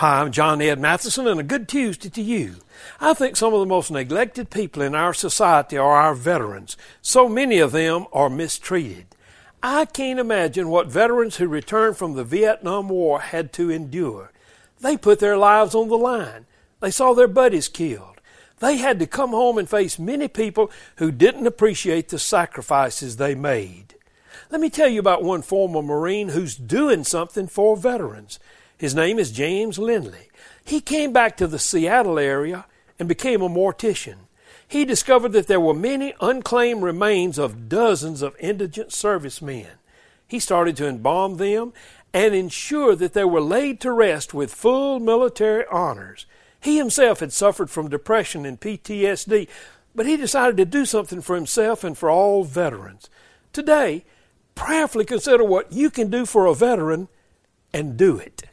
Hi, I'm John Ed Mathison, and a good Tuesday to you. I think some of the most neglected people in our society are our veterans. So many of them are mistreated. I can't imagine what veterans who returned from the Vietnam War had to endure. They put their lives on the line. They saw their buddies killed. They had to come home and face many people who didn't appreciate the sacrifices they made. Let me tell you about one former Marine who's doing something for veterans. His name is James Lindley. He came back to the Seattle area and became a mortician. He discovered that there were many unclaimed remains of dozens of indigent servicemen. He started to embalm them and ensure that they were laid to rest with full military honors. He himself had suffered from depression and PTSD, but he decided to do something for himself and for all veterans. Today, prayerfully consider what you can do for a veteran and do it.